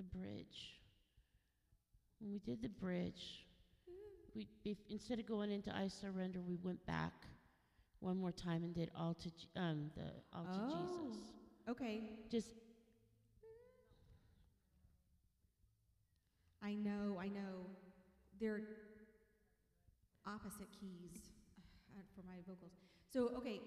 the bridge. When we did the bridge, we, instead of going into I surrender, we went back one more time and did all to, um, the, all to Jesus. Oh, okay. Just, I know, I know. They're opposite keys uh, for my vocals. So, okay.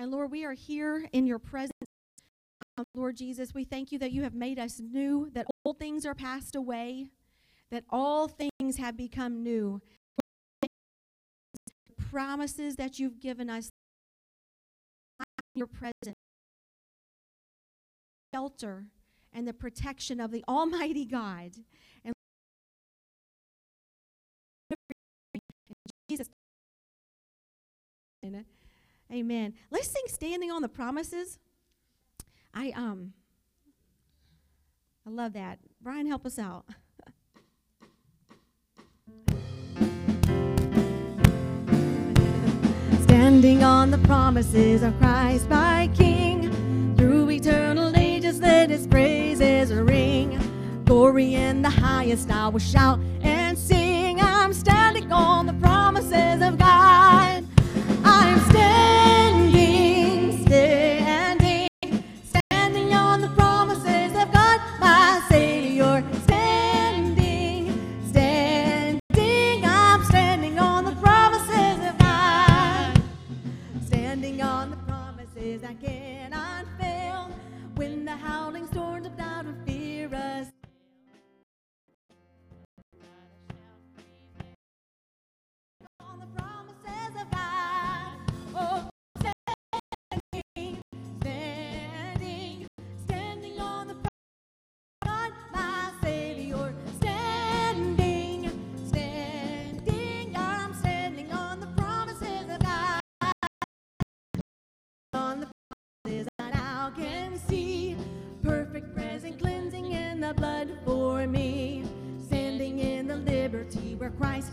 And Lord, we are here in your presence. Um, Lord Jesus, we thank you that you have made us new, that old things are passed away, that all things have become new. Promises that you've given us in your presence, shelter, and the protection of the Almighty God. Amen. Let's sing Standing on the Promises. I um I love that. Brian, help us out. Standing on the promises of Christ my King, through eternal ages let his praises ring. Glory in the highest I will shout and sing. I'm standing on the promises of God. I'm standing, promises On the promises I now can see. Perfect present cleansing in the blood for me. Standing in the liberty where Christ